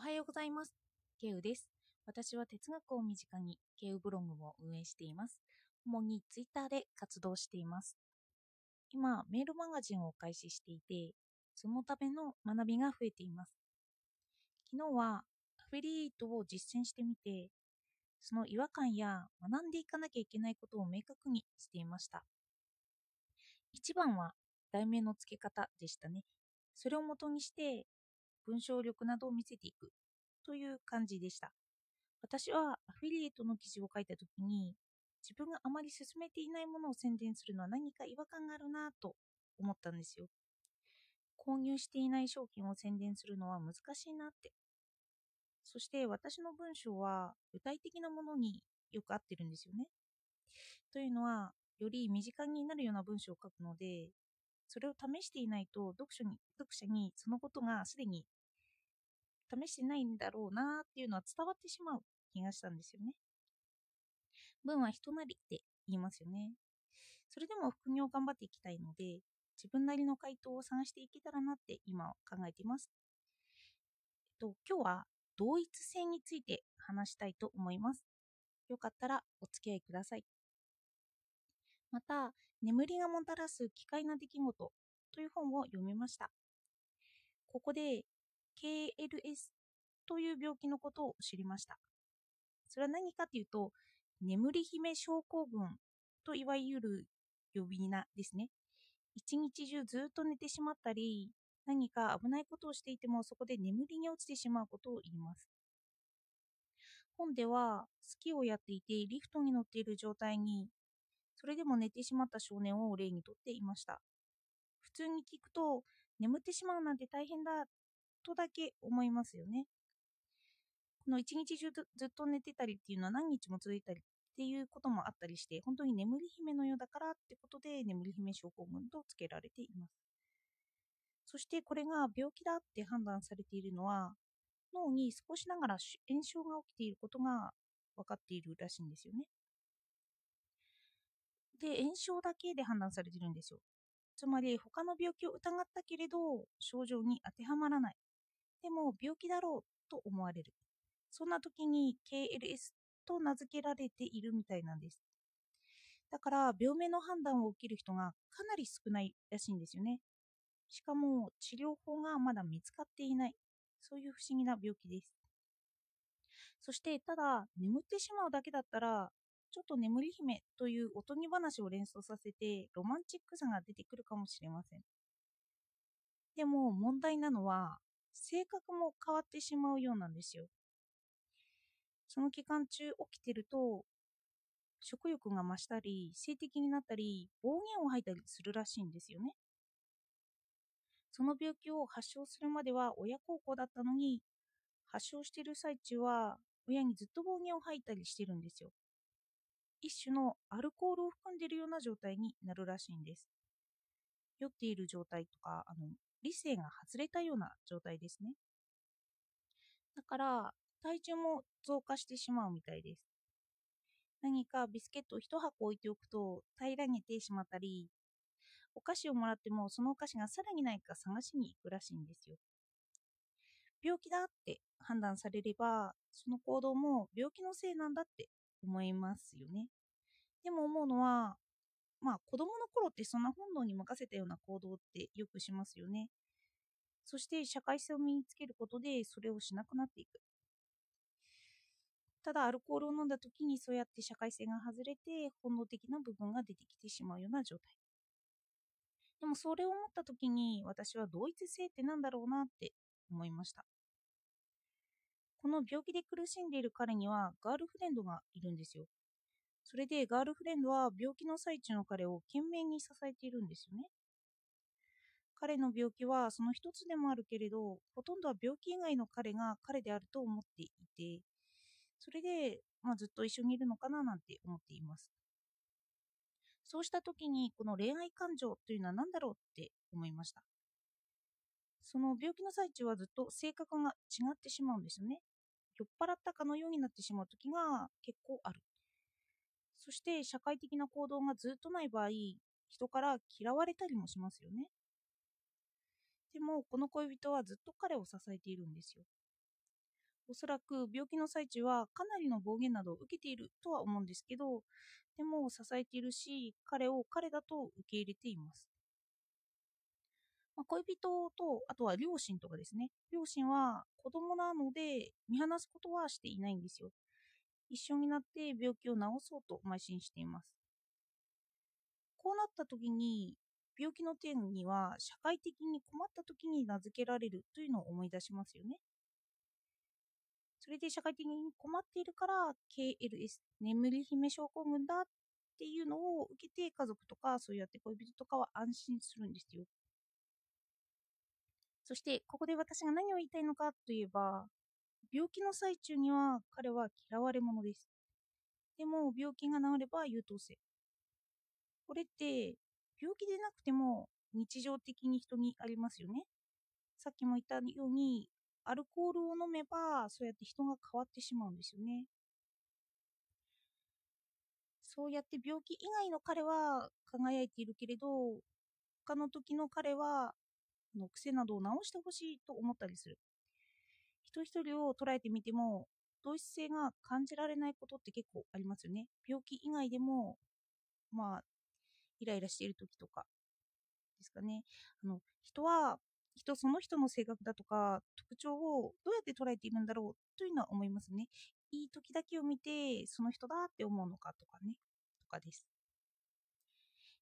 はようございます。ケウです。私は哲学を身近にケウブログを運営しています。主にツイッターで活動しています。今、メールマガジンを開始していて、そのための学びが増えています。昨日はアフィリエイトを実践してみて、その違和感や学んでいかなきゃいけないことを明確にしていました。一番は題名の付け方でしたね。それを元にして文章力などを見せていくという感じでした。私はアフィリエイトの記事を書いたときに自分があまり進めていないものを宣伝するのは何か違和感があるなと思ったんですよ。購入していない商品を宣伝するのは難しいなって。そして私の文章は具体的なものによく合ってるんですよね。というのは、より身近になるような文章を書くので、それを試していないと読書に読者にそのことがすでに試してないんだろうなっていうのは伝わってしまう気がしたんですよね。文は人なりって言いますよね。それでも副業を頑張っていきたいので、自分なりの回答を探していけたらなって今考えています。えっと、今日は同一性について話したいと思います。よかったらお付き合いください。また、眠りがもたらす奇怪な出来事という本を読みました。ここで KLS という病気のことを知りました。それは何かというと、眠り姫症候群といわゆる呼び名ですね。一日中ずっと寝てしまったり、何か危ないことをしていてもそこで眠りに落ちてしまうことを言います。本ではスキーをやっていてリフトに乗っている状態にそれでも寝てしまった少年を例にとっていました。普通に聞くと眠ってしまうなんて大変だとだけ思いますよね。この一日中ずっと寝てたりっていうのは何日も続いたりっていうこともあったりして本当に眠り姫のようだからってことで眠り姫症候群とつけられています。そしてこれが病気だって判断されているのは脳に少しながら炎症が起きていることが分かっているらしいんですよね。で、炎症だけで判断されてるんですよ。つまり他の病気を疑ったけれど症状に当てはまらない。でも病気だろうと思われる。そんな時に KLS と名付けられているみたいなんです。だから病名の判断を受ける人がかなり少ないらしいんですよね。しかも治療法がまだ見つかっていない。そういう不思議な病気です。そしてただ眠ってしまうだけだったらちょっと眠り姫というおとぎ話を連想させてロマンチックさが出てくるかもしれません。でも問題なのは性格も変わってしまうようなんですよ。その期間中起きてると食欲が増したり性的になったり暴言を吐いたりするらしいんですよね。その病気を発症するまでは親孝行だったのに発症している最中は親にずっと暴言を吐いたりしてるんですよ。一種のアルコールを含んでいるような状態になるらしいんです。酔っている状態とか、あの理性が外れたような状態ですね。だから、体重も増加してしまうみたいです。何かビスケットを1箱置いておくと平らげてしまったり、お菓子をもらってもそのお菓子がさらにないか探しに行くらしいんですよ。病気だって判断されれば、その行動も病気のせいなんだって思いますよね。でも思うのは、まあ子供の頃ってそんな本能に任せたような行動ってよくしますよね。そして社会性を身につけることでそれをしなくなっていく。ただアルコールを飲んだ時にそうやって社会性が外れて本能的な部分が出てきてしまうような状態。でもそれを思った時に私は同一性って何だろうなって思いました。この病気で苦しんでいる彼にはガールフレンドがいるんですよ。それでガールフレンドは病気の最中の彼を懸命に支えているんですよね。彼の病気はその一つでもあるけれど、ほとんどは病気以外の彼が彼であると思っていて、それで、まあ、ずっと一緒にいるのかななんて思っています。そうした時にこの恋愛感情というのは何だろうって思いました。その病気の最中はずっと性格が違ってしまうんですよね。酔っ払ったかのようになってしまう時が結構ある。そして社会的な行動がずっとない場合、人から嫌われたりもしますよね。でもこの恋人はずっと彼を支えているんですよ。おそらく病気の最中はかなりの暴言などを受けているとは思うんですけど、でも支えているし、彼を彼だと受け入れています。まあ、恋人と、あとは両親とかですね。両親は子供なので見放すことはしていないんですよ。一緒になって病気を治そうと邁進しています。こうなった時に、病気の点には社会的に困った時に名付けられるというのを思い出しますよね。それで社会的に困っているから KLS 眠り姫症候群だっていうのを受けて家族とかそうやって恋人とかは安心するんですよ。そしてここで私が何を言いたいのかといえば病気の最中には彼は嫌われ者です。でも病気が治れば優等生。これって病気でなくても日常的に人にありますよね。さっきも言ったようにアルコールを飲めばそうやって人が変わってしまうんですよね。そうやって病気以外の彼は輝いているけれど他の時の彼はの癖などを直してほしいと思ったりする。人一人を捉えてみても同一性が感じられないことって結構ありますよね。病気以外でもまあイライラしている時とかですかね。あの人は人その人の性格だとか特徴をどうやって捉えているんだろうというのは思いますね。いい時だけを見てその人だって思うのかとかね。とかです。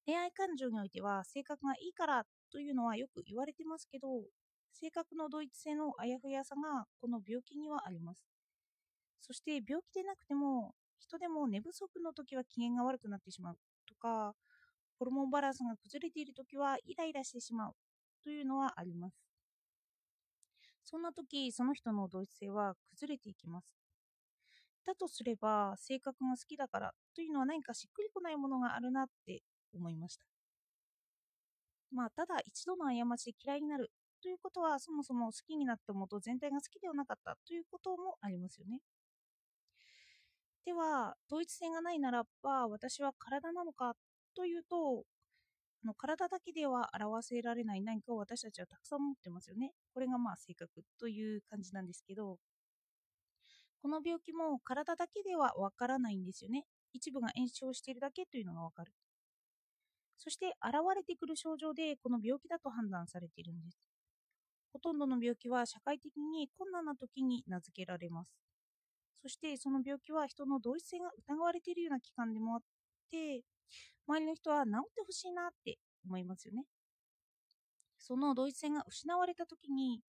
恋愛感情においては性格がいいからというのはよく言われてますけど性格の同一性のあやふやさがこの病気にはあります。そして病気でなくても人でも寝不足の時は機嫌が悪くなってしまうとかホルモンバランスが崩れている時はイライラしてしまうというのはあります。そんな時、その人の同一性は崩れていきます。だとすれば、性格が好きだからというのは何かしっくりこないものがあるなって思いました。まあ、ただ一度の過ち嫌いになるということは、そもそも好きになった元全体が好きではなかったということもありますよね。では、同一性がないならば、私は体なのかというと、の体だけでは表せられない何かを私たちはたくさん持ってますよね。これがまあ性格という感じなんですけど、この病気も体だけではわからないんですよね。一部が炎症しているだけというのがわかる。そして現れてくる症状でこの病気だと判断されているんです。ほとんどの病気は社会的に困難な時に名付けられます。そしてその病気は人の同一性が疑われているような期間でもあって、周りの人は治ってほしいなって思いますよね。その同一性が失われた時に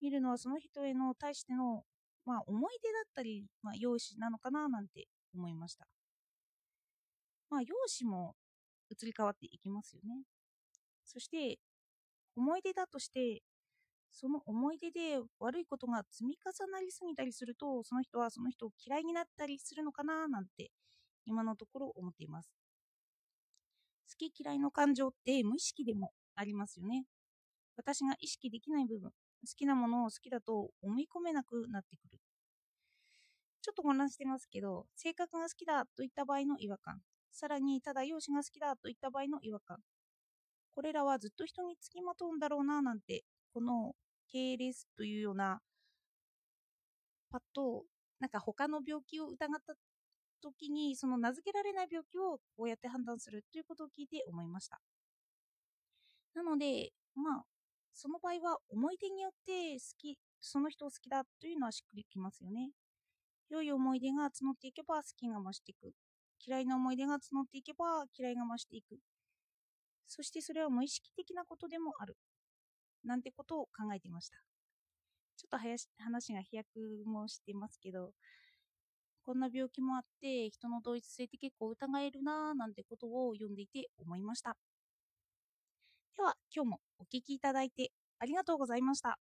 見るのはその人への対しての、まあ、思い出だったり、まあ、容姿なのかななんて思いました。まあ、容姿も移り変わっていきますよね。そして思い出だとしてその思い出で悪いことが積み重なりすぎたりするとその人はその人を嫌いになったりするのかななんて今のところ思っています。好き嫌いの感情って無意識でもありますよね。私が意識できない部分、好きなものを好きだと思い込めなくなってくる。ちょっと混乱してますけど、性格が好きだといった場合の違和感、さらにただ容姿が好きだといった場合の違和感。これらはずっと人につきまとうんだろうななんて、この系列というようなパッとなんか他の病気を疑った時にその名付けられない病気をこうやって判断するということを聞いて思いました。なのでまあその場合は思い出によって好きその人を好きだというのはしっくりきますよね。良い思い出が募っていけば好きが増していく。嫌いな思い出が募っていけば嫌いが増していく。そしてそれは無意識的なことでもある。なんてことを考えていました。ちょっと話が飛躍もしてますけどこんな病気もあって人の同一性って結構疑えるなぁなんてことを読んでいて思いました。では今日もお聴きいただいてありがとうございました。